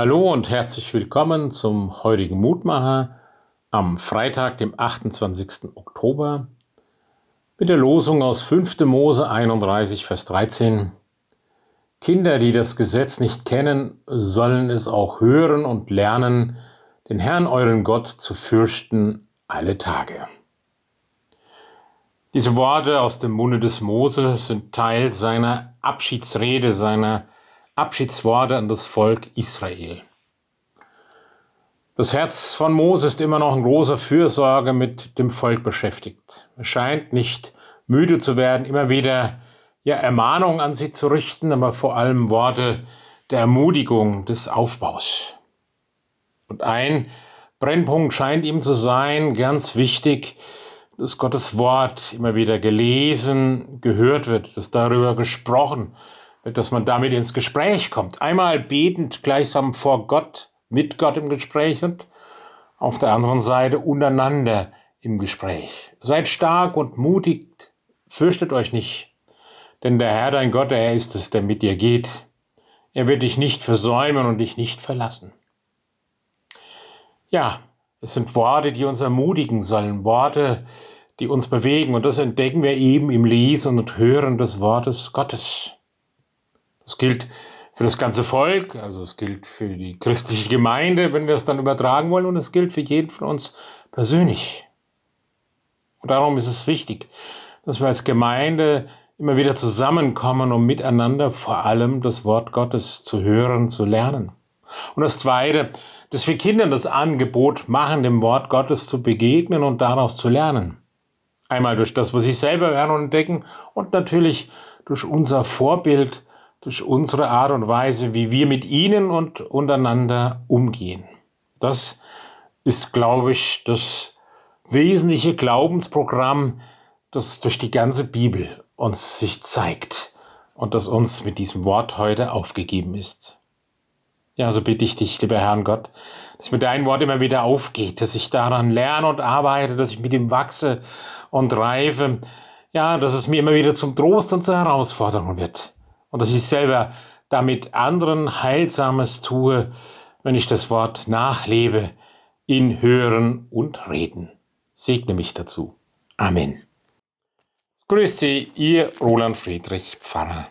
Hallo und herzlich willkommen zum heutigen Mutmacher am Freitag, dem 28. Oktober, mit der Losung aus 5. Mose 31, Vers 13. Kinder, die das Gesetz nicht kennen, sollen es auch hören und lernen, den Herrn euren Gott zu fürchten alle Tage. Diese Worte aus dem Munde des Mose sind Teil seiner Abschiedsrede, seiner Abschiedsworte an das Volk Israel. Das Herz von Mose ist immer noch in großer Fürsorge mit dem Volk beschäftigt. Er scheint nicht müde zu werden, immer wieder ja, Ermahnungen an sie zu richten, aber vor allem Worte der Ermutigung, des Aufbaus. Und ein Brennpunkt scheint ihm zu sein, ganz wichtig, dass Gottes Wort immer wieder gelesen, gehört wird, dass darüber gesprochen dass man damit ins Gespräch kommt. Einmal betend gleichsam vor Gott, mit Gott im Gespräch und auf der anderen Seite untereinander im Gespräch. Seid stark und mutig, fürchtet euch nicht, denn der Herr dein Gott, er ist es, der mit dir geht. Er wird dich nicht versäumen und dich nicht verlassen. Ja, es sind Worte, die uns ermutigen sollen, Worte, die uns bewegen und das entdecken wir eben im Lesen und Hören des Wortes Gottes. Das gilt für das ganze Volk, also es gilt für die christliche Gemeinde, wenn wir es dann übertragen wollen, und es gilt für jeden von uns persönlich. Und darum ist es wichtig, dass wir als Gemeinde immer wieder zusammenkommen, um miteinander vor allem das Wort Gottes zu hören, zu lernen. Und das Zweite, dass wir Kindern das Angebot machen, dem Wort Gottes zu begegnen und daraus zu lernen. Einmal durch das, was sie selber hören und entdecken und natürlich durch unser Vorbild, durch unsere Art und Weise, wie wir mit ihnen und untereinander umgehen. Das ist, glaube ich, das wesentliche Glaubensprogramm, das durch die ganze Bibel uns sich zeigt und das uns mit diesem Wort heute aufgegeben ist. Ja, so bitte ich dich, lieber Herrn Gott, dass mir dein Wort immer wieder aufgeht, dass ich daran lerne und arbeite, dass ich mit ihm wachse und reife. Ja, dass es mir immer wieder zum Trost und zur Herausforderung wird und dass ich selber damit anderen Heilsames tue, wenn ich das Wort nachlebe, in Hören und Reden. Segne mich dazu. Amen. Grüß Sie, Ihr Roland Friedrich Pfarrer.